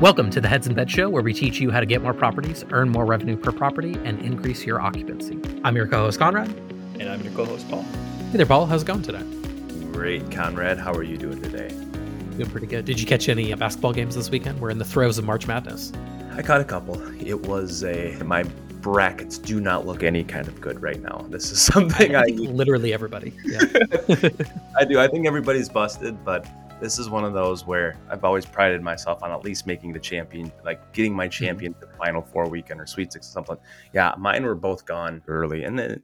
Welcome to the Heads in Bed Show, where we teach you how to get more properties, earn more revenue per property, and increase your occupancy. I'm your co host, Conrad. And I'm your co host, Paul. Hey there, Paul. How's it going today? Great, Conrad. How are you doing today? Doing pretty good. Did you catch any uh, basketball games this weekend? We're in the throes of March Madness. I caught a couple. It was a. My brackets do not look any kind of good right now. This is something I, I literally everybody. Yeah. I do. I think everybody's busted, but this is one of those where I've always prided myself on at least making the champion, like getting my mm-hmm. champion to the final four weekend or Sweet Six or something. Yeah, mine were both gone early, and then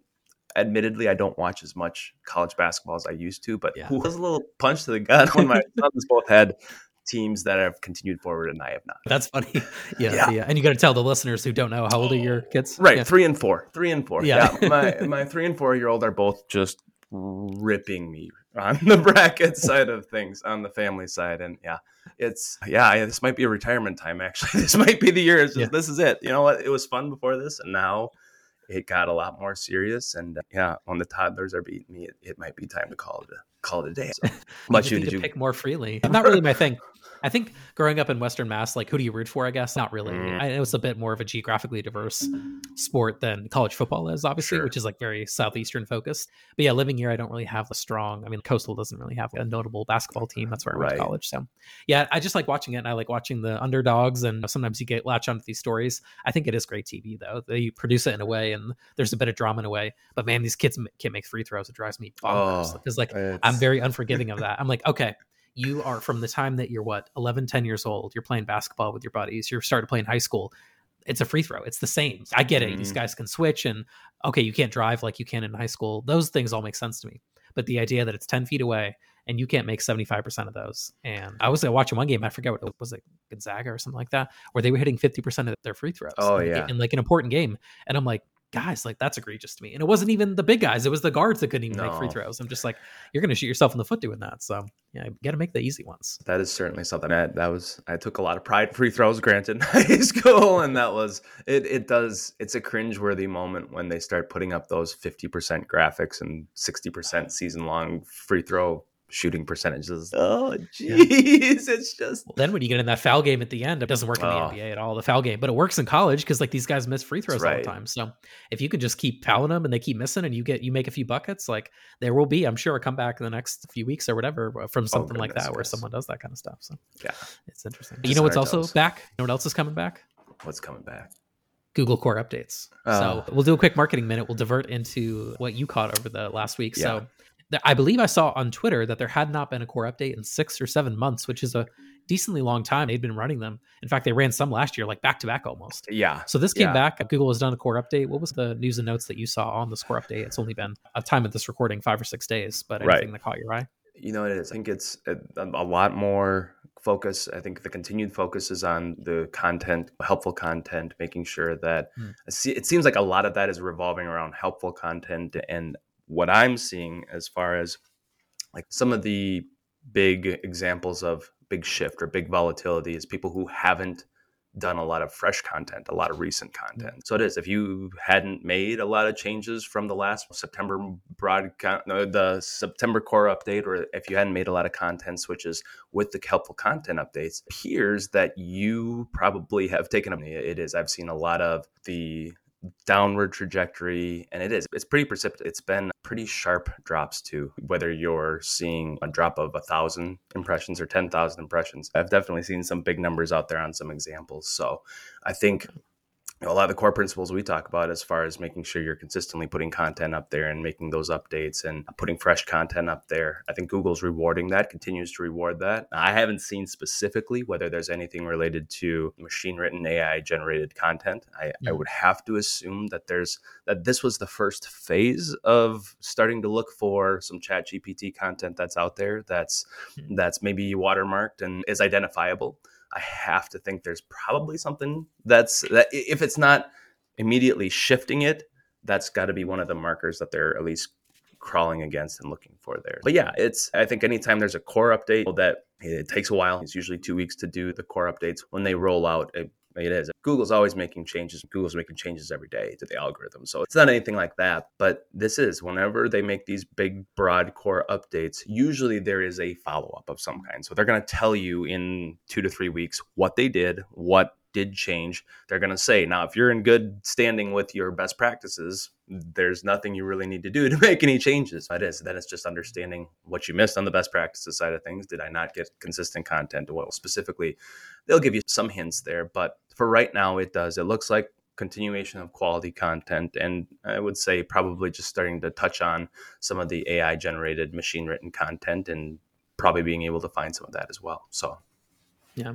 admittedly, I don't watch as much college basketball as I used to, but yeah. it was a little punch to the gut when my sons both had teams that have continued forward and I have not. That's funny. Yeah. Yeah. yeah. And you got to tell the listeners who don't know how old are your kids? Right. Yeah. Three and four. Three and four. Yeah. yeah. My, my three and four year old are both just ripping me on the bracket side of things on the family side and yeah it's yeah this might be a retirement time actually. This might be the year. Just, yeah. this is it. You know what? It was fun before this and now it got a lot more serious and uh, yeah when the toddlers are beating me it, it might be time to call it a call it a day so, much you, you did you pick more freely not really my thing I think growing up in Western Mass, like who do you root for? I guess not really. Mm. I, it was a bit more of a geographically diverse sport than college football is, obviously, sure. which is like very southeastern focused. But yeah, living here, I don't really have a strong. I mean, Coastal doesn't really have a notable basketball team. That's where I went right. to college. So yeah, I just like watching it, and I like watching the underdogs. And sometimes you get latch onto these stories. I think it is great TV though. They produce it in a way, and there's a bit of drama in a way. But man, these kids can't make free throws. It drives me bonkers because oh, like it's... I'm very unforgiving of that. I'm like, okay you are from the time that you're what 11 10 years old you're playing basketball with your buddies you're started playing high school it's a free throw it's the same i get it mm-hmm. these guys can switch and okay you can't drive like you can in high school those things all make sense to me but the idea that it's 10 feet away and you can't make 75% of those and i was watching one game i forget what it was it gonzaga or something like that where they were hitting 50% of their free throws oh yeah in like an important game and i'm like guys, like that's egregious to me. And it wasn't even the big guys; it was the guards that couldn't even no. make free throws. I'm just like, you're going to shoot yourself in the foot doing that. So yeah, you got to make the easy ones. That is certainly something that that was. I took a lot of pride free throws, granted, in high school, and that was it. It does. It's a cringe-worthy moment when they start putting up those 50% graphics and 60% season-long free throw shooting percentages. Oh, jeez, yeah. it's just. Well, then when you get in that foul game at the end, it doesn't work in oh. the NBA at all. The foul game, but it works in college because like these guys miss free throws right. all the time. So if you can just keep fouling them and they keep missing, and you get you make a few buckets, like there will be, I'm sure, a comeback in the next few weeks or whatever uh, from oh, something oh, like that where someone does that kind of stuff. So yeah, it's interesting. you know what's also does. back? You know what else is coming back? What's coming back? Google Core updates. So oh. we'll do a quick marketing minute. We'll divert into what you caught over the last week. Yeah. So I believe I saw on Twitter that there had not been a core update in six or seven months, which is a decently long time. They'd been running them. In fact, they ran some last year, like back to back almost. Yeah. So this came yeah. back. Google has done a core update. What was the news and notes that you saw on this core update? It's only been a time of this recording, five or six days, but anything right. that caught your eye? You know, it is. I think it's a, a lot more focus. I think the continued focus is on the content, helpful content, making sure that mm. it seems like a lot of that is revolving around helpful content and what I'm seeing as far as like some of the big examples of big shift or big volatility is people who haven't done a lot of fresh content, a lot of recent mm. content. So it is if you hadn't made a lot of changes from the last September broadcast, no, uh, the September core update, or if you hadn't made a lot of content switches with the helpful content updates, appears that you probably have taken them. It is. I've seen a lot of the downward trajectory and it is it's pretty precipitous it's been pretty sharp drops too whether you're seeing a drop of a thousand impressions or 10,000 impressions. I've definitely seen some big numbers out there on some examples so i think a lot of the core principles we talk about as far as making sure you're consistently putting content up there and making those updates and putting fresh content up there. I think Google's rewarding that, continues to reward that. I haven't seen specifically whether there's anything related to machine written AI generated content. I, I would have to assume that there's that this was the first phase of starting to look for some ChatGPT content that's out there that's hmm. that's maybe watermarked and is identifiable. I have to think there's probably something that's that if it's not immediately shifting it, that's got to be one of the markers that they're at least crawling against and looking for there. But yeah, it's I think anytime there's a core update that it takes a while. It's usually two weeks to do the core updates. When they roll out, it, It is. Google's always making changes. Google's making changes every day to the algorithm. So it's not anything like that. But this is whenever they make these big, broad core updates, usually there is a follow up of some kind. So they're going to tell you in two to three weeks what they did, what did change, they're going to say, now, if you're in good standing with your best practices, there's nothing you really need to do to make any changes. That is, then it's just understanding what you missed on the best practices side of things. Did I not get consistent content? Well, specifically, they'll give you some hints there, but for right now, it does. It looks like continuation of quality content and i would say probably just starting to touch on some of the ai generated machine written content and probably being able to find some of that as well so yeah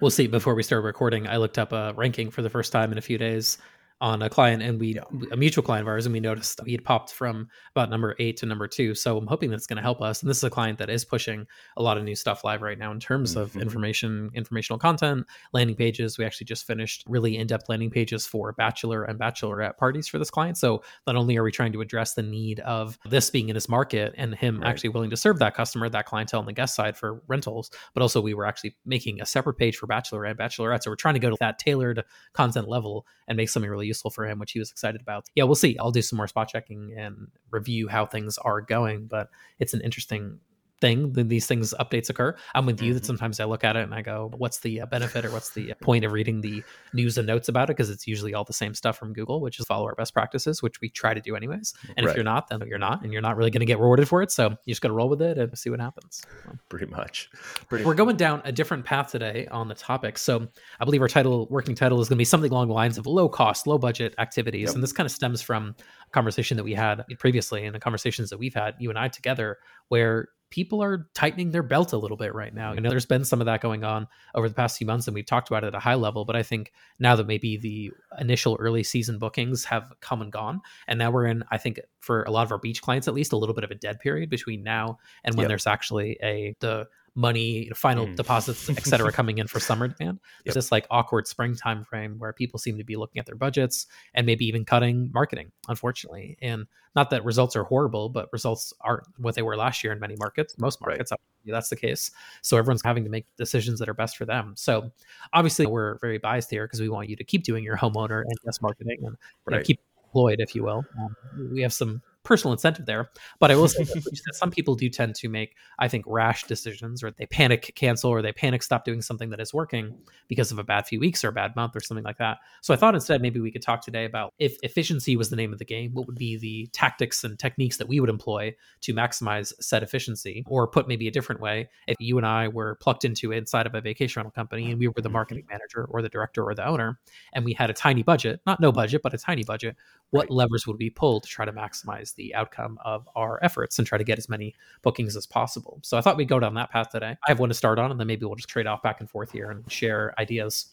We'll see. Before we start recording, I looked up a ranking for the first time in a few days on a client and we yeah. a mutual client of ours and we noticed that he had popped from about number eight to number two so i'm hoping that's going to help us and this is a client that is pushing a lot of new stuff live right now in terms mm-hmm. of information informational content landing pages we actually just finished really in-depth landing pages for bachelor and bachelorette parties for this client so not only are we trying to address the need of this being in his market and him right. actually willing to serve that customer that clientele on the guest side for rentals but also we were actually making a separate page for bachelor and bachelorette so we're trying to go to that tailored content level and make something really useful for him, which he was excited about. Yeah, we'll see. I'll do some more spot checking and review how things are going, but it's an interesting thing that these things updates occur. I'm with you mm-hmm. that sometimes i look at it and i go what's the uh, benefit or what's the point of reading the news and notes about it? Because it's usually all the same stuff from google which is follow our best practices which we try to do anyways. And right. if you're not then you're not and you're not really going to get rewarded for it. So you just got to roll with it and see what happens. Pretty much. Pretty we're going down a different path today on the topic. So i believe our title working title is going to be something along the lines of low cost low budget activities. Yep. and this kind of stems from a conversation that we had previously and the conversations that we've had you and i together where people are tightening their belt a little bit right now. You know, there's been some of that going on over the past few months, and we've talked about it at a high level. But I think now that maybe the initial early season bookings have come and gone, and now we're in, I think, for a lot of our beach clients at least, a little bit of a dead period between now and when yep. there's actually a the money, final mm. deposits, et cetera, coming in for summer demand. There's yep. this like awkward spring time frame where people seem to be looking at their budgets and maybe even cutting marketing, unfortunately. And not that results are horrible, but results aren't what they were last year in many markets, most markets. Right. That's the case. So everyone's having to make decisions that are best for them. So obviously, we're very biased here because we want you to keep doing your homeowner and guest marketing and right. know, keep employed, if you will. Um, we have some personal incentive there. But I will say that some people do tend to make, I think, rash decisions or they panic cancel or they panic stop doing something that is working because of a bad few weeks or a bad month or something like that. So I thought instead maybe we could talk today about if efficiency was the name of the game, what would be the tactics and techniques that we would employ to maximize said efficiency? Or put maybe a different way, if you and I were plucked into inside of a vacation rental company and we were the mm-hmm. marketing manager or the director or the owner, and we had a tiny budget, not no budget, but a tiny budget, what right. levers would we pull to try to maximize the outcome of our efforts and try to get as many bookings as possible. So I thought we'd go down that path today. I have one to start on, and then maybe we'll just trade off back and forth here and share ideas.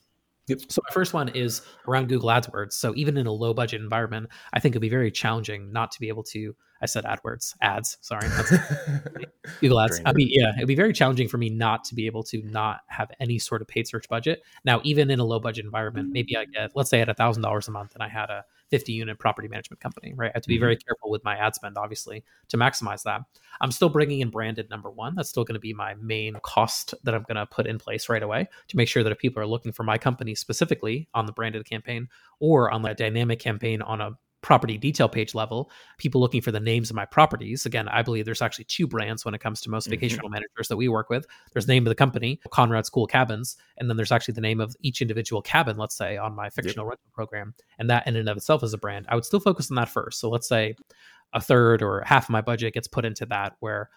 Yep. So my first one is around Google AdWords. So even in a low budget environment, I think it'd be very challenging not to be able to. I said AdWords, ads. Sorry, Google Ads. I mean, yeah, it'd be very challenging for me not to be able to not have any sort of paid search budget. Now, even in a low budget environment, mm. maybe I get, let's say, I had a thousand dollars a month, and I had a 50 unit property management company, right? I have to be mm-hmm. very careful with my ad spend, obviously, to maximize that. I'm still bringing in branded number one. That's still going to be my main cost that I'm going to put in place right away to make sure that if people are looking for my company specifically on the branded campaign or on the dynamic campaign on a property detail page level, people looking for the names of my properties. Again, I believe there's actually two brands when it comes to most mm-hmm. vacation rental managers that we work with. There's the name of the company, Conrad's Cool Cabins, and then there's actually the name of each individual cabin, let's say, on my fictional yep. rental program. And that in and of itself is a brand. I would still focus on that first. So let's say a third or half of my budget gets put into that where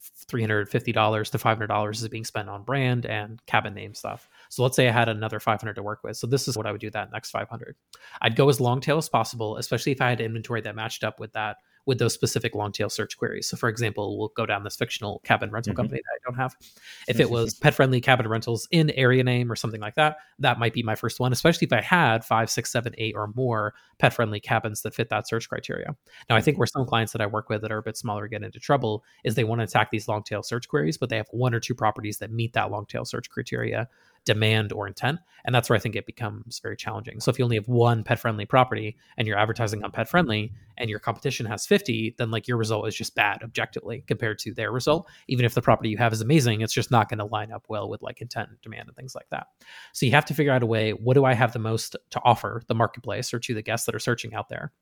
$350 to $500 is being spent on brand and cabin name stuff. So let's say I had another 500 to work with. So this is what I would do that next 500. I'd go as long tail as possible, especially if I had inventory that matched up with that with those specific long tail search queries. So, for example, we'll go down this fictional cabin rental mm-hmm. company that I don't have. If it was pet friendly cabin rentals in area name or something like that, that might be my first one, especially if I had five, six, seven, eight, or more pet friendly cabins that fit that search criteria. Now, I think where some clients that I work with that are a bit smaller get into trouble is they want to attack these long tail search queries, but they have one or two properties that meet that long tail search criteria demand or intent. And that's where I think it becomes very challenging. So if you only have one pet friendly property and you're advertising on pet friendly and your competition has 50, then like your result is just bad objectively compared to their result. Even if the property you have is amazing, it's just not going to line up well with like intent and demand and things like that. So you have to figure out a way what do I have the most to offer the marketplace or to the guests that are searching out there?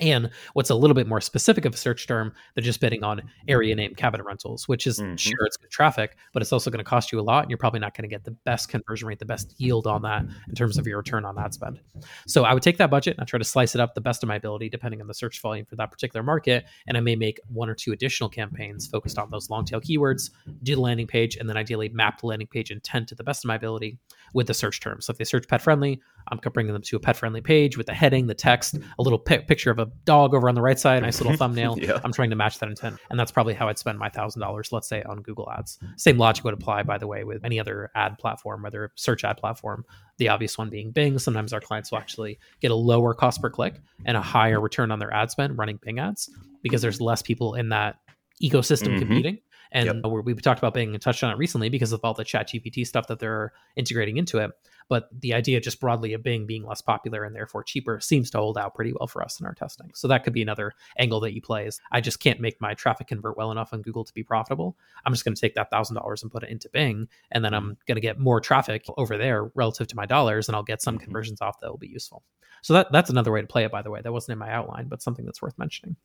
And what's a little bit more specific of a search term than just bidding on area name cabin rentals, which is mm-hmm. sure it's good traffic, but it's also going to cost you a lot. And you're probably not going to get the best conversion rate, the best yield on that in terms of your return on ad spend. So I would take that budget and I try to slice it up the best of my ability, depending on the search volume for that particular market. And I may make one or two additional campaigns focused on those long tail keywords, do the landing page, and then ideally map the landing page intent to the best of my ability with the search term So if they search pet friendly, I'm bringing them to a pet friendly page with the heading, the text, a little picture of a dog over on the right side, nice little thumbnail. yeah. I'm trying to match that intent. And that's probably how I'd spend my $1,000, let's say, on Google Ads. Same logic would apply, by the way, with any other ad platform, whether search ad platform, the obvious one being Bing. Sometimes our clients will actually get a lower cost per click and a higher return on their ad spend running Bing ads because there's less people in that ecosystem mm-hmm. competing. And yep. we talked about being touched on it recently because of all the ChatGPT stuff that they're integrating into it. But the idea just broadly of Bing being less popular and therefore cheaper seems to hold out pretty well for us in our testing. So that could be another angle that you play is I just can't make my traffic convert well enough on Google to be profitable. I'm just going to take that thousand dollars and put it into Bing, and then I'm mm-hmm. going to get more traffic over there relative to my dollars, and I'll get some mm-hmm. conversions off that will be useful. So that that's another way to play it, by the way. That wasn't in my outline, but something that's worth mentioning.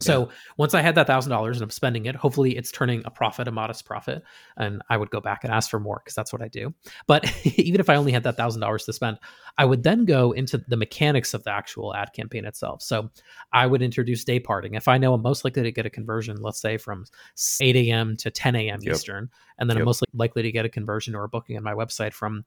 So yeah. once I had that thousand dollars and I'm spending it, hopefully it's turning a profit, a modest profit, and I would go back and ask for more because that's what I do. But even if I only had that thousand dollars to spend, I would then go into the mechanics of the actual ad campaign itself. So I would introduce day parting. If I know I'm most likely to get a conversion, let's say from 8 a.m. to 10 a.m. Yep. Eastern, and then yep. I'm most likely to get a conversion or a booking on my website from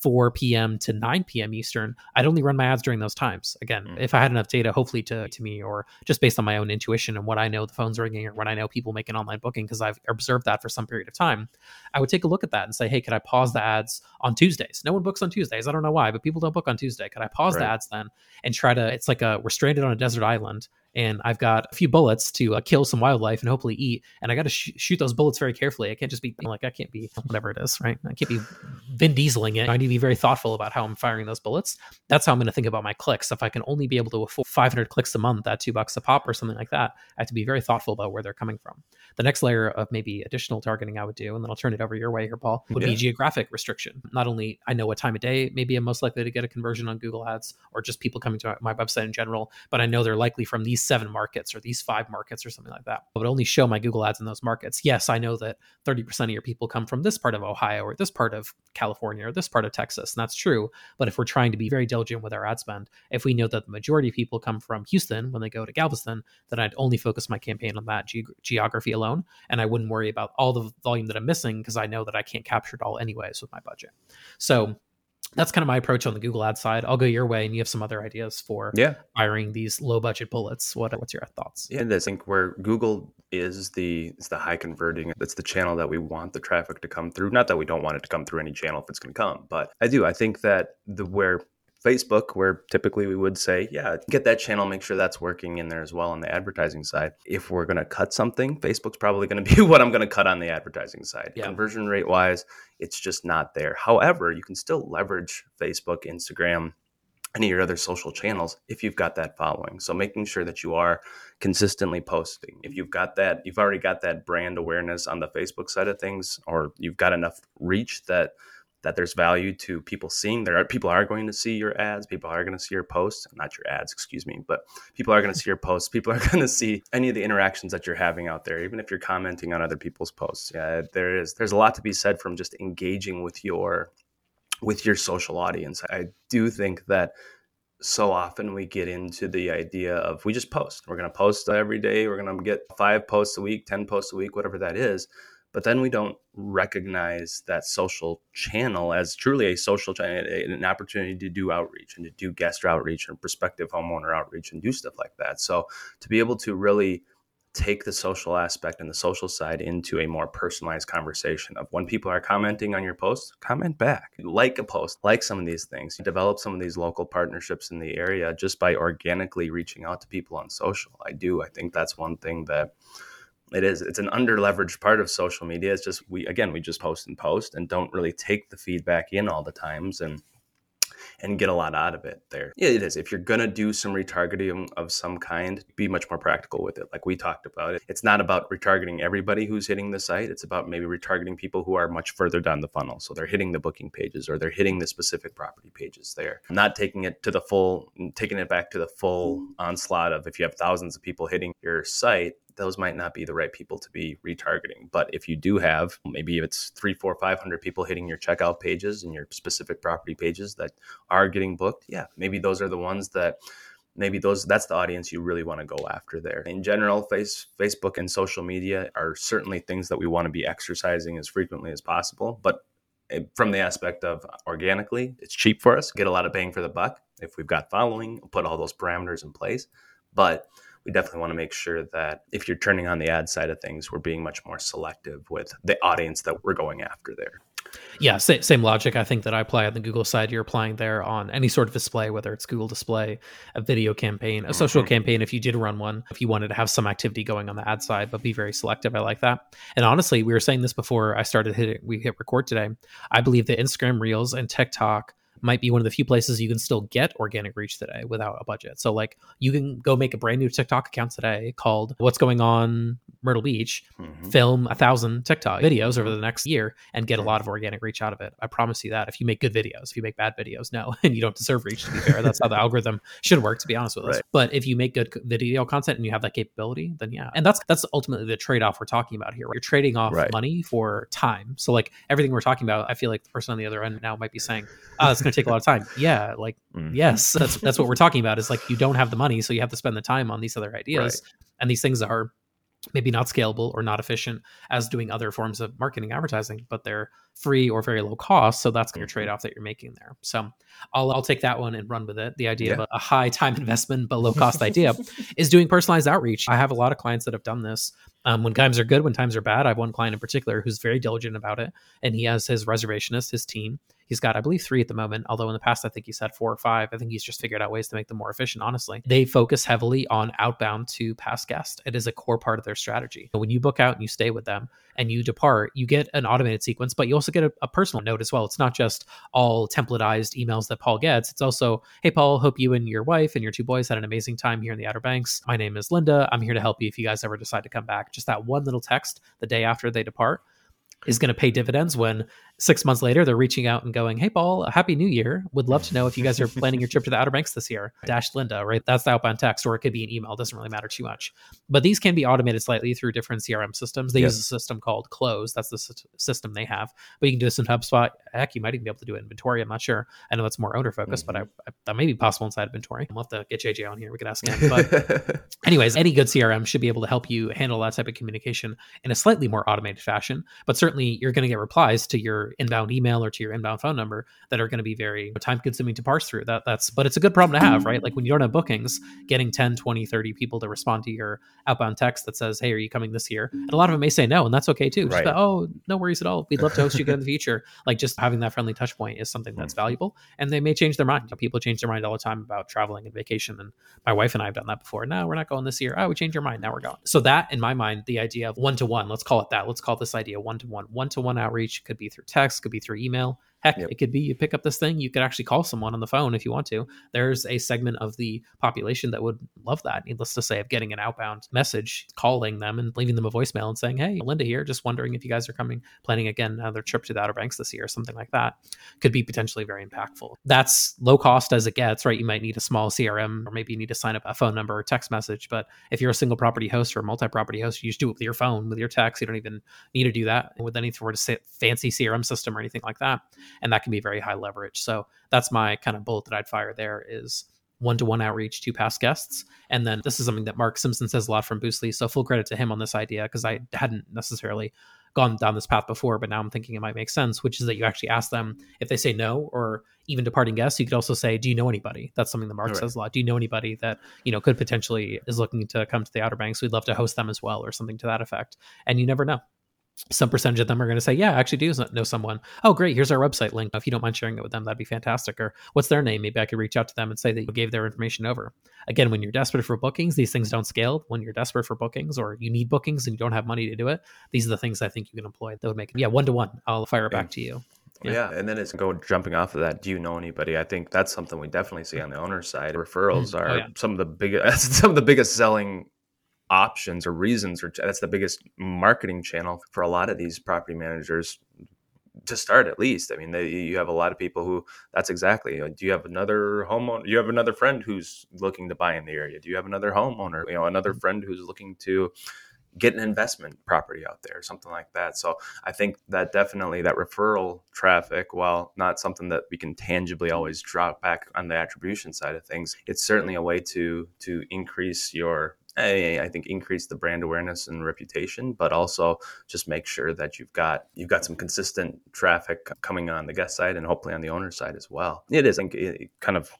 4 p.m. to 9 p.m. Eastern, I'd only run my ads during those times. Again, mm. if I had enough data, hopefully to, to me, or just based on my own intuition and what I know the phone's ringing or when I know people make an online booking, because I've observed that for some period of time, I would take a look at that and say, hey, could I pause the ads on Tuesdays? No one books on Tuesdays. I don't know why, but people don't book on Tuesday. Could I pause right. the ads then and try to, it's like a, we're stranded on a desert island and I've got a few bullets to uh, kill some wildlife and hopefully eat. And I got to sh- shoot those bullets very carefully. I can't just be like, I can't be whatever it is, right? I can't be Vin Dieseling it. I need to be very thoughtful about how I'm firing those bullets. That's how I'm going to think about my clicks. If I can only be able to afford 500 clicks a month at two bucks a pop or something like that, I have to be very thoughtful about where they're coming from. The next layer of maybe additional targeting I would do, and then I'll turn it over your way here, Paul, would yeah. be geographic restriction. Not only I know what time of day maybe I'm most likely to get a conversion on Google Ads or just people coming to my website in general, but I know they're likely from these seven markets or or these five markets or something like that. I would only show my Google ads in those markets. Yes, I know that 30% of your people come from this part of Ohio or this part of California or this part of Texas. And that's true. But if we're trying to be very diligent with our ad spend, if we know that the majority of people come from Houston when they go to Galveston, then I'd only focus my campaign on that ge- geography alone. And I wouldn't worry about all the volume that I'm missing because I know that I can't capture it all anyways with my budget. So that's kind of my approach on the Google ad side. I'll go your way, and you have some other ideas for yeah. firing these low budget bullets. What what's your thoughts? Yeah, I think where Google is the is the high converting. It's the channel that we want the traffic to come through. Not that we don't want it to come through any channel if it's going to come, but I do. I think that the where Facebook, where typically we would say, yeah, get that channel, make sure that's working in there as well on the advertising side. If we're going to cut something, Facebook's probably going to be what I'm going to cut on the advertising side. Yeah. Conversion rate wise, it's just not there. However, you can still leverage Facebook, Instagram, any of your other social channels if you've got that following. So making sure that you are consistently posting. If you've got that, you've already got that brand awareness on the Facebook side of things, or you've got enough reach that that there's value to people seeing there are people are going to see your ads people are going to see your posts not your ads excuse me but people are going to see your posts people are going to see any of the interactions that you're having out there even if you're commenting on other people's posts. Yeah there is there's a lot to be said from just engaging with your with your social audience. I do think that so often we get into the idea of we just post. We're going to post every day we're going to get five posts a week 10 posts a week whatever that is but then we don't recognize that social channel as truly a social channel, an opportunity to do outreach and to do guest outreach and prospective homeowner outreach and do stuff like that. So to be able to really take the social aspect and the social side into a more personalized conversation of when people are commenting on your post, comment back, like a post, like some of these things, develop some of these local partnerships in the area just by organically reaching out to people on social. I do. I think that's one thing that It is. It's an underleveraged part of social media. It's just we again we just post and post and don't really take the feedback in all the times and and get a lot out of it there. Yeah, it is. If you're going to do some retargeting of some kind, be much more practical with it. Like we talked about it. It's not about retargeting everybody who's hitting the site. It's about maybe retargeting people who are much further down the funnel. So they're hitting the booking pages or they're hitting the specific property pages there. Not taking it to the full, taking it back to the full mm. onslaught of if you have thousands of people hitting your site, those might not be the right people to be retargeting. But if you do have maybe it's three, four, five hundred people hitting your checkout pages and your specific property pages that are getting booked, yeah, maybe those are the ones that maybe those that's the audience you really want to go after there. In general, face Facebook and social media are certainly things that we want to be exercising as frequently as possible, but eh, from the aspect of organically, it's cheap for us, get a lot of bang for the buck if we've got following, put all those parameters in place. But we definitely want to make sure that if you're turning on the ad side of things, we're being much more selective with the audience that we're going after there. Yeah, same, same logic. I think that I apply on the Google side. You're applying there on any sort of display, whether it's Google Display, a video campaign, a social mm-hmm. campaign. If you did run one, if you wanted to have some activity going on the ad side, but be very selective, I like that. And honestly, we were saying this before I started hitting. We hit record today. I believe that Instagram Reels and TikTok might be one of the few places you can still get organic reach today without a budget. So like you can go make a brand new TikTok account today called What's Going On Myrtle Beach, mm-hmm. film a thousand TikTok videos over the next year and get a lot of organic reach out of it. I promise you that. If you make good videos, if you make bad videos, no, and you don't deserve reach to be fair. That's how the algorithm should work, to be honest with right. us. But if you make good video content and you have that capability, then yeah. And that's that's ultimately the trade-off we're talking about here. Right? You're trading off right. money for time. So like everything we're talking about, I feel like the person on the other end now might be saying, oh, it's gonna take a lot of time. Yeah, like mm-hmm. yes, that's that's what we're talking about. Is like you don't have the money, so you have to spend the time on these other ideas. And these things are maybe not scalable or not efficient as doing other forms of marketing advertising but they're free or very low cost so that's your mm-hmm. trade-off that you're making there so i'll, I'll take that one and run with it the idea yeah. of a, a high time investment but low cost idea is doing personalized outreach i have a lot of clients that have done this um, when times are good when times are bad i have one client in particular who's very diligent about it and he has his reservationist his team He's got, I believe, three at the moment, although in the past, I think he's had four or five. I think he's just figured out ways to make them more efficient, honestly. They focus heavily on outbound to past guests. It is a core part of their strategy. When you book out and you stay with them and you depart, you get an automated sequence, but you also get a, a personal note as well. It's not just all templatized emails that Paul gets. It's also, hey, Paul, hope you and your wife and your two boys had an amazing time here in the Outer Banks. My name is Linda. I'm here to help you if you guys ever decide to come back. Just that one little text the day after they depart is going to pay dividends when six months later they're reaching out and going, "Hey, Paul, happy New Year! Would love to know if you guys are planning your trip to the Outer Banks this year." Dash Linda, right? That's the outbound text, or it could be an email. It doesn't really matter too much. But these can be automated slightly through different CRM systems. They use a system called Close. That's the s- system they have. But you can do this in HubSpot. Heck, you might even be able to do it in Inventory. I'm not sure. I know it's more owner focused, mm-hmm. but I, I, that may be possible inside of Inventory. We'll have to get JJ on here. We could ask him. But anyways, any good CRM should be able to help you handle that type of communication in a slightly more automated fashion. But certainly, you're going to get replies to your inbound email or to your inbound phone number that are going to be very time consuming to parse through. That that's but it's a good problem to have right? Like when you don't have bookings getting 10 20 30 people to respond to your outbound text that says hey are you coming this year? And a lot of them may say no and that's okay too. Right. oh no worries at all. We'd love to host you again in the future. Like just having that friendly touch point is something that's mm. valuable and they may change their mind. People change their mind all the time about traveling and vacation and my wife and i have done that before. No we're not going this year. Oh we changed your mind. Now we're going so that in my mind the idea of one-to-one let's call it that. Let's call this idea one-to-one. One-to-one outreach could be through text could be through email. Heck, yep. it could be you pick up this thing, you could actually call someone on the phone if you want to. There's a segment of the population that would love that, needless to say, of getting an outbound message, calling them and leaving them a voicemail and saying, Hey, Linda here, just wondering if you guys are coming, planning again another trip to the Outer Banks this year, or something like that, could be potentially very impactful. That's low cost as it gets, right? You might need a small CRM or maybe you need to sign up a phone number or text message. But if you're a single property host or a multi property host, you just do it with your phone, with your text. You don't even need to do that with any sort of fancy CRM system or anything like that and that can be very high leverage. So that's my kind of bullet that I'd fire there is one to one outreach to past guests. And then this is something that Mark Simpson says a lot from Boostly. So full credit to him on this idea because I hadn't necessarily gone down this path before, but now I'm thinking it might make sense, which is that you actually ask them if they say no or even departing guests, you could also say, Do you know anybody? That's something that Mark right. says a lot. Do you know anybody that, you know, could potentially is looking to come to the Outer Banks? We'd love to host them as well, or something to that effect. And you never know some percentage of them are going to say, "Yeah, I actually do know someone." Oh, great! Here's our website link. If you don't mind sharing it with them, that'd be fantastic. Or what's their name? Maybe I could reach out to them and say that you gave their information over. Again, when you're desperate for bookings, these things don't scale. When you're desperate for bookings or you need bookings and you don't have money to do it, these are the things I think you can employ that would make it. Yeah, one to one. I'll fire it back to you. Yeah. yeah. and then it's go jumping off of that. Do you know anybody? I think that's something we definitely see on the owner side. Referrals mm-hmm. are oh, yeah. some of the biggest, some of the biggest selling options or reasons or that's the biggest marketing channel for a lot of these property managers to start at least. I mean they, you have a lot of people who that's exactly do you have another homeowner you have another friend who's looking to buy in the area? Do you have another homeowner you know another mm-hmm. friend who's looking to get an investment property out there something like that? So i think that definitely that referral traffic while not something that we can tangibly always drop back on the attribution side of things it's certainly a way to to increase your I, think increase the brand awareness and reputation, but also just make sure that you've got you've got some consistent traffic coming on the guest side and hopefully on the owner side as well. It is it kind of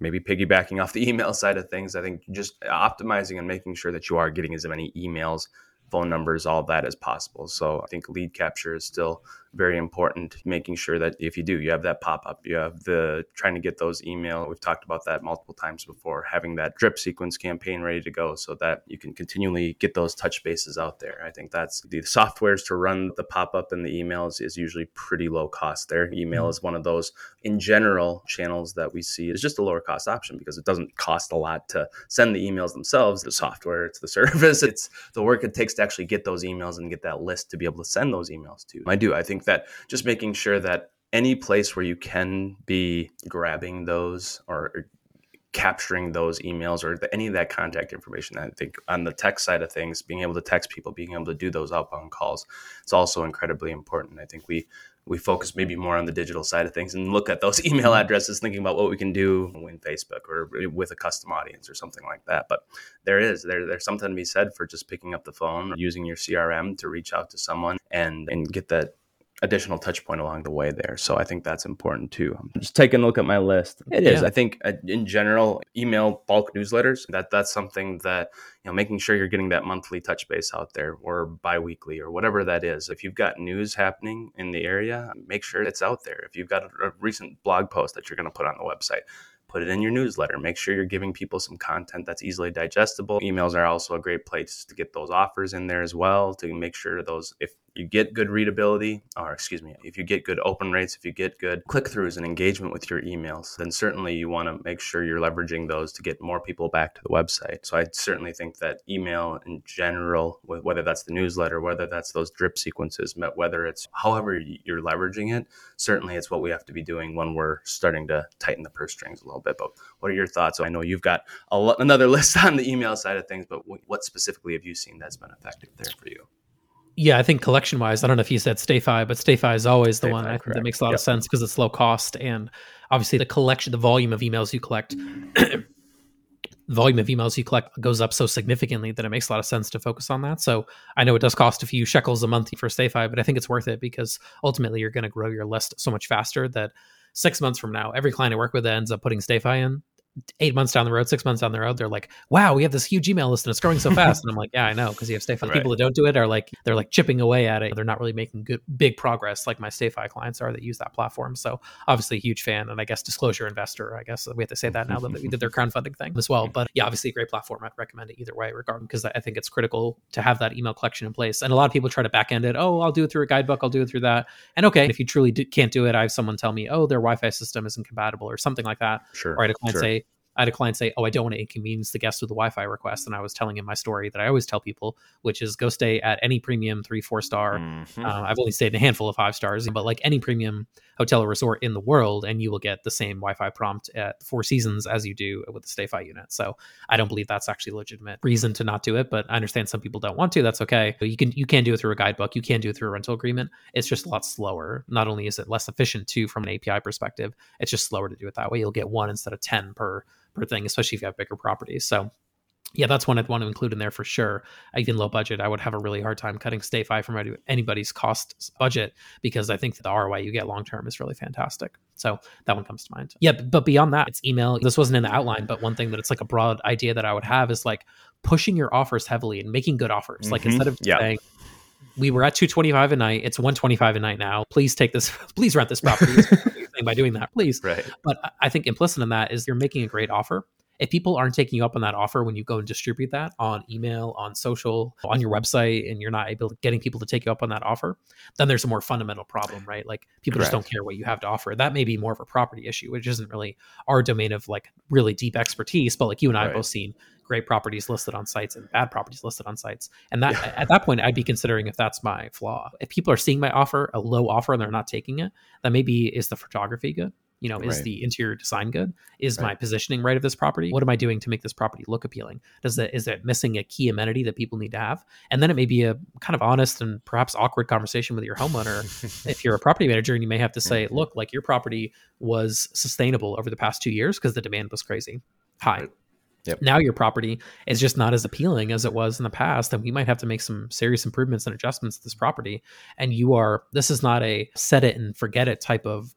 maybe piggybacking off the email side of things. I think just optimizing and making sure that you are getting as many emails phone numbers, all that as possible. So I think lead capture is still very important, making sure that if you do, you have that pop up, you have the trying to get those email. We've talked about that multiple times before, having that drip sequence campaign ready to go so that you can continually get those touch bases out there. I think that's the softwares to run the pop up and the emails is usually pretty low cost. Their email mm-hmm. is one of those in general channels that we see is just a lower cost option because it doesn't cost a lot to send the emails themselves, the software, it's the service, it's the work it takes to actually get those emails and get that list to be able to send those emails to. I do. I think think that just making sure that any place where you can be grabbing those or capturing those emails or the, any of that contact information. I think on the tech side of things, being able to text people, being able to do those outbound calls, it's also incredibly important. I think we we focus maybe more on the digital side of things and look at those email mm-hmm. addresses, thinking about what we can do in Facebook or with a custom audience or something like that. But there is there there's something to be said for just picking up the phone, using your CRM to reach out to someone and and get that additional touch point along the way there. So I think that's important too. Just taking a look at my list. It is. Yeah. I think uh, in general, email bulk newsletters, that that's something that, you know, making sure you're getting that monthly touch base out there or biweekly or whatever that is. If you've got news happening in the area, make sure it's out there. If you've got a, a recent blog post that you're going to put on the website, put it in your newsletter. Make sure you're giving people some content that's easily digestible. Emails are also a great place to get those offers in there as well to make sure those if you get good readability, or excuse me, if you get good open rates, if you get good click throughs and engagement with your emails, then certainly you want to make sure you're leveraging those to get more people back to the website. So I certainly think that email in general, whether that's the newsletter, whether that's those drip sequences, whether it's however you're leveraging it, certainly it's what we have to be doing when we're starting to tighten the purse strings a little bit. But what are your thoughts? I know you've got another list on the email side of things, but what specifically have you seen that's been effective there for you? Yeah, I think collection wise, I don't know if you said StayFi, but StayFi is always the one I think that makes a lot yep. of sense because it's low cost and obviously the collection, the volume of emails you collect, volume of emails you collect goes up so significantly that it makes a lot of sense to focus on that. So I know it does cost a few shekels a month for StayFi, but I think it's worth it because ultimately you're going to grow your list so much faster that six months from now, every client I work with ends up putting StayFi in eight months down the road, six months down the road, they're like, "Wow, we have this huge email list and it's growing so fast." and I'm like, "Yeah, I know," because you have StayFi. Right. People that don't do it are like they're like chipping away at it. They're not really making good big progress like my StayFi clients are that use that platform. So obviously, a huge fan, and I guess disclosure investor. I guess we have to say that now that we did their crowdfunding thing as well. But yeah, obviously, a great platform. I'd recommend it either way, regardless, because I think it's critical to have that email collection in place. And a lot of people try to back end it. Oh, I'll do it through a guidebook. I'll do it through that. And okay, if you truly do, can't do it, I have someone tell me, oh, their Wi-Fi system isn't compatible or something like that. Sure. Or I had a client sure. say I had a client say, "Oh, I don't want to inconvenience the guest with a Wi-Fi request," and I was telling him my story that I always tell people, which is go stay at any premium three, four star. Mm-hmm. Uh, I've only stayed in a handful of five stars, but like any premium hotel or resort in the world, and you will get the same Wi-Fi prompt at Four Seasons as you do with the StayFi unit. So I don't believe that's actually a legitimate reason to not do it, but I understand some people don't want to. That's okay. You can you can do it through a guidebook. You can do it through a rental agreement. It's just a lot slower. Not only is it less efficient too from an API perspective, it's just slower to do it that way. You'll get one instead of ten per thing, especially if you have bigger properties. So yeah, that's one I'd want to include in there for sure. Even low budget, I would have a really hard time cutting StayFi from anybody's cost budget because I think the ROI you get long term is really fantastic. So that one comes to mind. Yeah, but beyond that, it's email. This wasn't in the outline, but one thing that it's like a broad idea that I would have is like pushing your offers heavily and making good offers. Mm-hmm. Like instead of yeah. saying, we were at 225 a night. It's 125 a night now. Please take this. Please rent this property by doing that, please. Right. But I think implicit in that is you're making a great offer. If people aren't taking you up on that offer when you go and distribute that on email, on social, on your website, and you're not able to getting people to take you up on that offer, then there's a more fundamental problem, right? Like people Correct. just don't care what you have to offer. That may be more of a property issue, which isn't really our domain of like really deep expertise. But like you and I right. have both seen great properties listed on sites and bad properties listed on sites. And that yeah. at that point, I'd be considering if that's my flaw. If people are seeing my offer, a low offer, and they're not taking it, then maybe is the photography good? You know, is right. the interior design good? Is right. my positioning right of this property? What am I doing to make this property look appealing? Does it is it missing a key amenity that people need to have? And then it may be a kind of honest and perhaps awkward conversation with your homeowner. if you're a property manager and you may have to say, mm-hmm. look, like your property was sustainable over the past two years because the demand was crazy high. Right. Yep. Now your property is just not as appealing as it was in the past, and we might have to make some serious improvements and adjustments to this property. And you are this is not a set it and forget it type of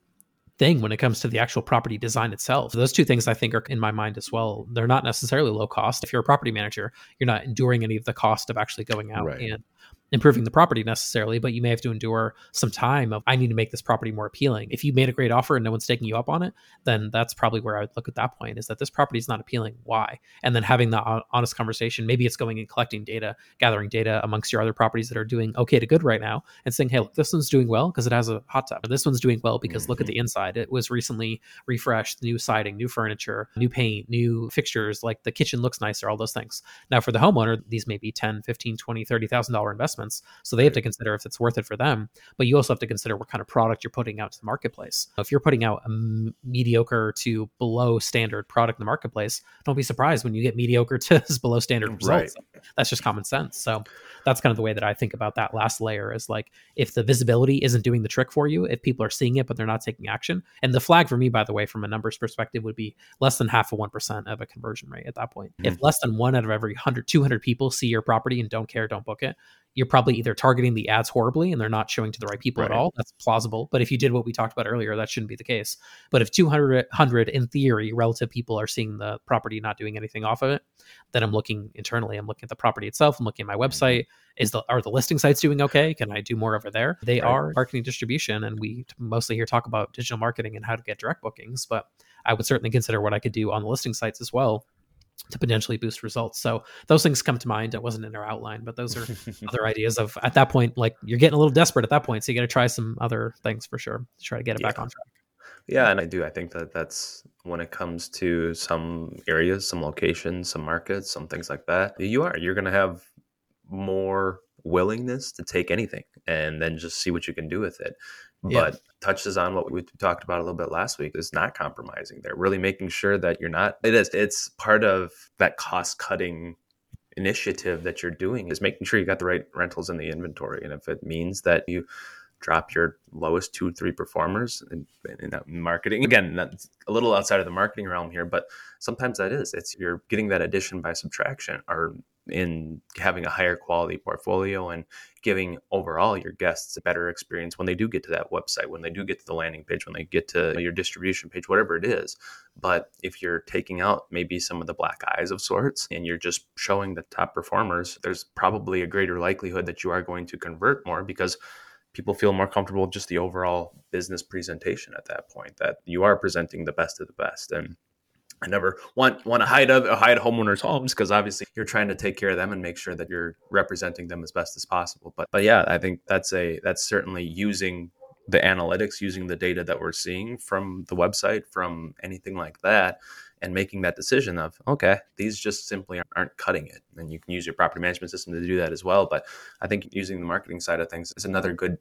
thing when it comes to the actual property design itself. Those two things I think are in my mind as well. They're not necessarily low cost. If you're a property manager, you're not enduring any of the cost of actually going out right. and improving the property necessarily, but you may have to endure some time of I need to make this property more appealing. If you made a great offer and no one's taking you up on it, then that's probably where I would look at that point is that this property is not appealing. Why? And then having the honest conversation. Maybe it's going and collecting data, gathering data amongst your other properties that are doing okay to good right now, and saying, hey, look, this one's doing well because it has a hot tub. This one's doing well because mm-hmm. look at the mm-hmm. inside. It was recently refreshed, new siding, new furniture, new paint, new fixtures. Like the kitchen looks nicer. All those things. Now for the homeowner, these may be 10, 15, 20, 30 thousand dollar investments investments. So they have to consider if it's worth it for them. But you also have to consider what kind of product you're putting out to the marketplace. If you're putting out a m- mediocre to below standard product in the marketplace, don't be surprised when you get mediocre to below standard results. Right. That's just common sense. So that's kind of the way that I think about that last layer is like if the visibility isn't doing the trick for you, if people are seeing it but they're not taking action. And the flag for me, by the way, from a numbers perspective, would be less than half of 1% of a conversion rate at that point. Mm-hmm. If less than one out of every 100, 200 people see your property and don't care, don't book it, you're probably either targeting the ads horribly and they're not showing to the right people right. at all. That's plausible. But if you did what we talked about earlier, that shouldn't be the case. But if 200, 100 in theory, relative people are seeing the property not doing anything off of it, then I'm looking internally. I'm looking at the property itself. I'm looking at my mm-hmm. website. Is the are the listing sites doing okay? Can I do more over there? They right. are marketing distribution, and we mostly here talk about digital marketing and how to get direct bookings. But I would certainly consider what I could do on the listing sites as well to potentially boost results. So those things come to mind. It wasn't in our outline, but those are other ideas of at that point, like you're getting a little desperate at that point. So you got to try some other things for sure to try to get it yeah. back on track. Yeah, and I do. I think that that's when it comes to some areas, some locations, some markets, some things like that. You are you're going to have more willingness to take anything and then just see what you can do with it. But touches on what we talked about a little bit last week is not compromising there really making sure that you're not it is it's part of that cost cutting initiative that you're doing is making sure you got the right rentals in the inventory. And if it means that you drop your lowest two three performers in, in that marketing again that's a little outside of the marketing realm here but sometimes that is it's you're getting that addition by subtraction or in having a higher quality portfolio and giving overall your guests a better experience when they do get to that website, when they do get to the landing page, when they get to your distribution page, whatever it is. But if you're taking out maybe some of the black eyes of sorts and you're just showing the top performers, there's probably a greater likelihood that you are going to convert more because people feel more comfortable just the overall business presentation at that point that you are presenting the best of the best and I never want want to hide a, hide homeowners' homes because obviously you're trying to take care of them and make sure that you're representing them as best as possible. But but yeah, I think that's a that's certainly using the analytics, using the data that we're seeing from the website, from anything like that, and making that decision of okay, these just simply aren't cutting it. And you can use your property management system to do that as well. But I think using the marketing side of things is another good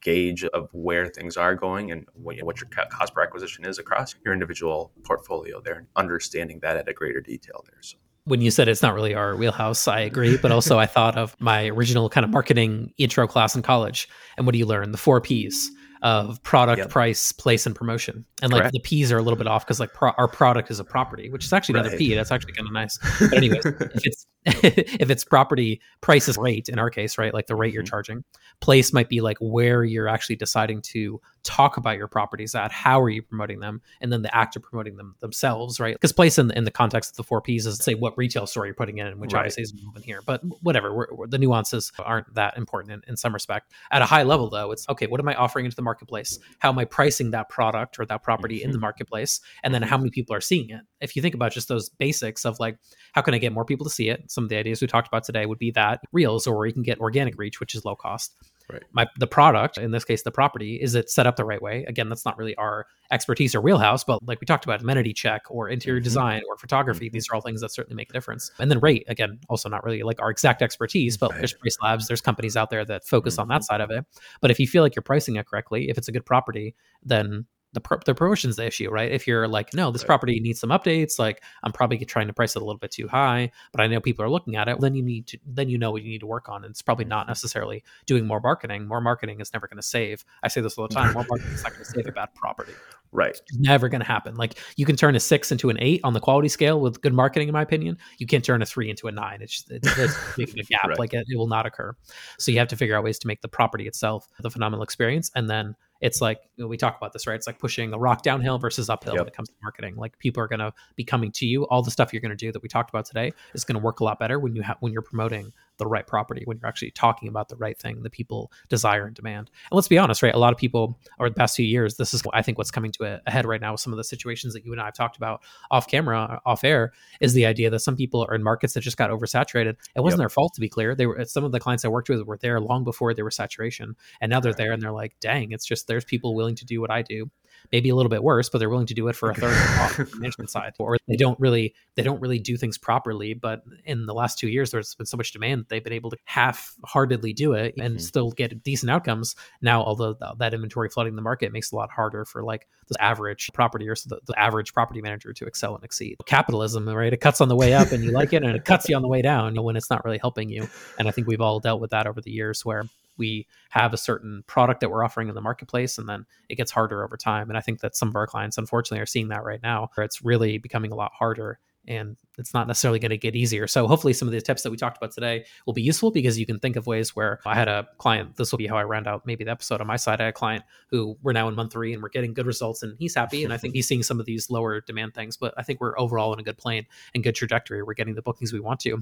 gauge of where things are going and what, what your cost per acquisition is across your individual portfolio there and understanding that at a greater detail there. So when you said it's not really our wheelhouse, I agree. But also, I thought of my original kind of marketing intro class in college. And what do you learn? The four P's of product, yep. price, place, and promotion. And like Correct. the P's are a little bit off because like pro- our product is a property, which is actually another right. P. That's actually kind of nice. But anyways, if it's if it's property price is rate in our case, right? Like the rate mm-hmm. you're charging. Place might be like where you're actually deciding to talk about your properties at, how are you promoting them, and then the act of promoting them themselves, right? Because place in, in the context of the four P's is say what retail store you're putting in, which right. obviously is moving here. But whatever, we're, we're, the nuances aren't that important in, in some respect. At a high level, though, it's okay. What am I offering into the marketplace? How am I pricing that product or that property mm-hmm. in the mm-hmm. marketplace? And then how many people are seeing it? If you think about just those basics of like how can I get more people to see it? Some of the ideas we talked about today would be that reels, or you can get organic reach, which is low cost. Right. My the product, in this case the property, is it set up the right way? Again, that's not really our expertise or wheelhouse, but like we talked about, amenity check or interior mm-hmm. design or photography, mm-hmm. these are all things that certainly make a difference. And then rate, again, also not really like our exact expertise, but right. there's PriceLabs, there's companies out there that focus mm-hmm. on that mm-hmm. side of it. But if you feel like you're pricing it correctly, if it's a good property, then the, pro- the promotion's the issue, right? If you're like, no, this right. property needs some updates, like I'm probably trying to price it a little bit too high, but I know people are looking at it, then you need to, then you know what you need to work on. And it's probably not necessarily doing more marketing. More marketing is never going to save. I say this all the time. More marketing is not going to save a bad property. Right. It's never going to happen. Like you can turn a six into an eight on the quality scale with good marketing, in my opinion. You can't turn a three into a nine. It's just, it's, it's making a gap. right. Like it, it will not occur. So you have to figure out ways to make the property itself the phenomenal experience and then it's like we talk about this right? It's like pushing a rock downhill versus uphill yep. when it comes to marketing. Like people are going to be coming to you. All the stuff you're going to do that we talked about today is going to work a lot better when you have when you're promoting the right property when you're actually talking about the right thing that people desire and demand. And let's be honest, right? A lot of people over the past few years, this is I think what's coming to a, a head right now with some of the situations that you and I have talked about off camera, off air, is the idea that some people are in markets that just got oversaturated. It wasn't yep. their fault to be clear. They were some of the clients I worked with were there long before there was saturation. And now they're right. there and they're like, dang, it's just there's people willing to do what I do maybe a little bit worse, but they're willing to do it for a third of the management side. Or they don't really they don't really do things properly. But in the last two years, there's been so much demand that they've been able to half-heartedly do it and mm-hmm. still get decent outcomes. Now, although that inventory flooding the market makes it a lot harder for like the average property or the, the average property manager to excel and exceed. Capitalism, right? It cuts on the way up and you like it, and it cuts you on the way down when it's not really helping you. And I think we've all dealt with that over the years where we have a certain product that we're offering in the marketplace and then it gets harder over time and i think that some of our clients unfortunately are seeing that right now where it's really becoming a lot harder and it's not necessarily going to get easier. So hopefully some of the tips that we talked about today will be useful because you can think of ways where I had a client, this will be how I round out maybe the episode on my side. I had a client who we're now in month three and we're getting good results and he's happy. And I think he's seeing some of these lower demand things, but I think we're overall in a good plane and good trajectory. We're getting the bookings we want to.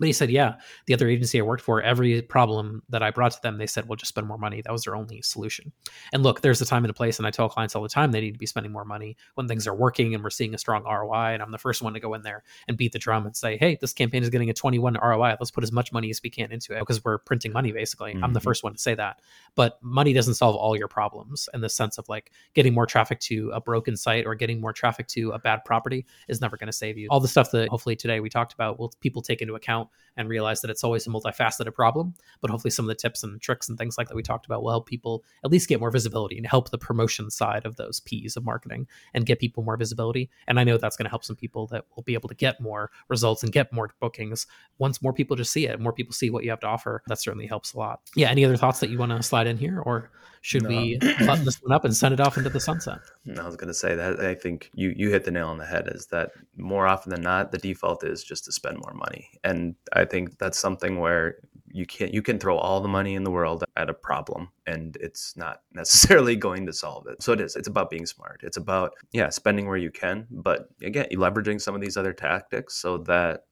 But he said, yeah, the other agency I worked for, every problem that I brought to them, they said, well, just spend more money. That was their only solution. And look, there's a time and a place, and I tell clients all the time they need to be spending more money when things are working and we're seeing a strong ROI. And I'm the first one to go in there and beat the drum and say, hey, this campaign is getting a 21 ROI. Let's put as much money as we can into it because we're printing money, basically. Mm-hmm. I'm the mm-hmm. first one to say that. But money doesn't solve all your problems in the sense of like getting more traffic to a broken site or getting more traffic to a bad property is never going to save you. All the stuff that hopefully today we talked about will people take into account and realize that it's always a multifaceted problem. But hopefully, some of the tips and tricks and things like that we talked about will help people at least get more visibility and help the promotion side of those P's of marketing and get people more visibility. And I know that's going to help some people that will be able to get more results and get more bookings once more people just see it, more people see what you have to offer. That certainly helps a lot. Yeah. Any other thoughts that you want to slide in here, or should no. we button this one up and send it off into the sunset? I was going to say that I think you you hit the nail on the head. Is that more often than not, the default is just to spend more money, and I think that's something where you can't you can throw all the money in the world at a problem and it's not necessarily going to solve it so it is it's about being smart it's about yeah spending where you can but again leveraging some of these other tactics so that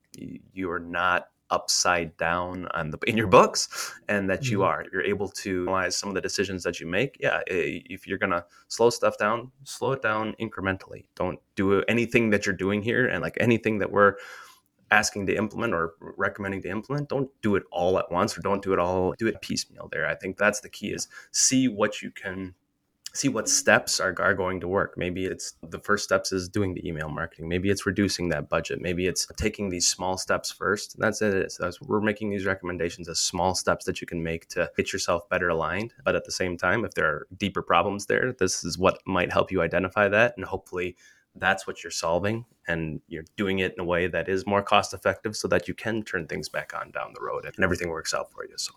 you are not upside down on the in your books and that you mm-hmm. are. You're able to analyze some of the decisions that you make yeah if you're gonna slow stuff down slow it down incrementally. Don't do anything that you're doing here and like anything that we're asking to implement or recommending to implement don't do it all at once or don't do it all do it piecemeal there. I think that's the key is see what you can see what steps are, are going to work. Maybe it's the first steps is doing the email marketing. Maybe it's reducing that budget. Maybe it's taking these small steps first. That's it. That's, we're making these recommendations as small steps that you can make to get yourself better aligned. But at the same time if there are deeper problems there this is what might help you identify that. And hopefully that's what you're solving. And you're doing it in a way that is more cost effective so that you can turn things back on down the road and everything works out for you so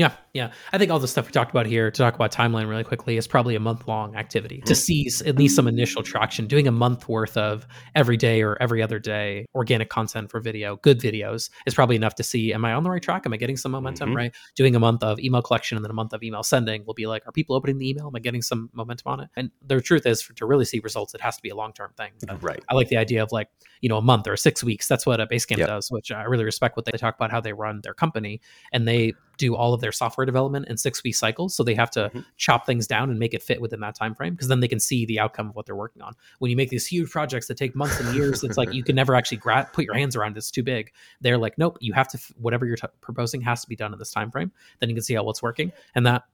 Yeah, yeah. I think all the stuff we talked about here to talk about timeline really quickly is probably a month long activity mm-hmm. to see at least some initial traction. Doing a month worth of every day or every other day organic content for video, good videos, is probably enough to see am I on the right track? Am I getting some momentum? Mm-hmm. Right. Doing a month of email collection and then a month of email sending will be like, are people opening the email? Am I getting some momentum on it? And the truth is, for, to really see results, it has to be a long term thing. Right. I like the idea of like you know a month or six weeks. That's what a Basecamp yep. does, which I really respect. What they talk about how they run their company and they do all of their software development in six week cycles. So they have to mm-hmm. chop things down and make it fit within that time frame because then they can see the outcome of what they're working on. When you make these huge projects that take months and years it's like you can never actually gra- put your hands around it. it's too big. They're like nope you have to whatever you're t- proposing has to be done in this time frame then you can see how what's working. And that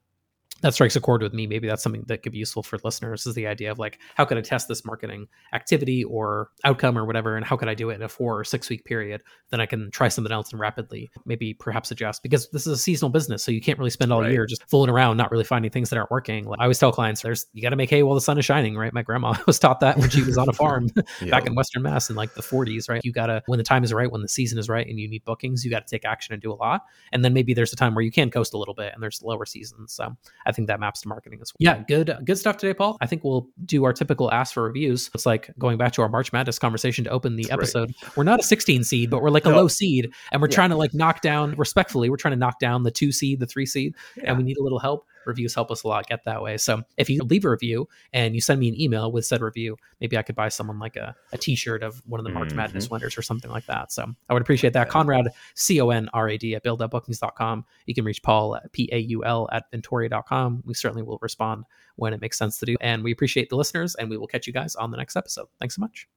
that strikes a chord with me. Maybe that's something that could be useful for listeners is the idea of like, how could I test this marketing activity or outcome or whatever? And how could I do it in a four or six week period? Then I can try something else and rapidly maybe perhaps adjust because this is a seasonal business. So you can't really spend all right. year just fooling around, not really finding things that aren't working. Like I always tell clients, there's, you got to make hay while the sun is shining, right? My grandma was taught that when she was on a farm back in Western Mass in like the 40s, right? You got to, when the time is right, when the season is right and you need bookings, you got to take action and do a lot. And then maybe there's a time where you can coast a little bit and there's lower seasons. So I think that maps to marketing as well. Yeah, good uh, good stuff today, Paul. I think we'll do our typical ask for reviews. It's like going back to our March Madness conversation to open the That's episode. Right. We're not a 16 seed, but we're like a low seed, and we're yeah. trying to like knock down respectfully. We're trying to knock down the two seed, the three seed, yeah. and we need a little help reviews help us a lot get that way. So if you leave a review and you send me an email with said review, maybe I could buy someone like a, a t-shirt of one of the March mm-hmm. Madness winners or something like that. So I would appreciate that. Conrad, C-O-N-R-A-D at buildupbookings.com. You can reach Paul at P-A-U-L at Ventoria.com. We certainly will respond when it makes sense to do. And we appreciate the listeners and we will catch you guys on the next episode. Thanks so much.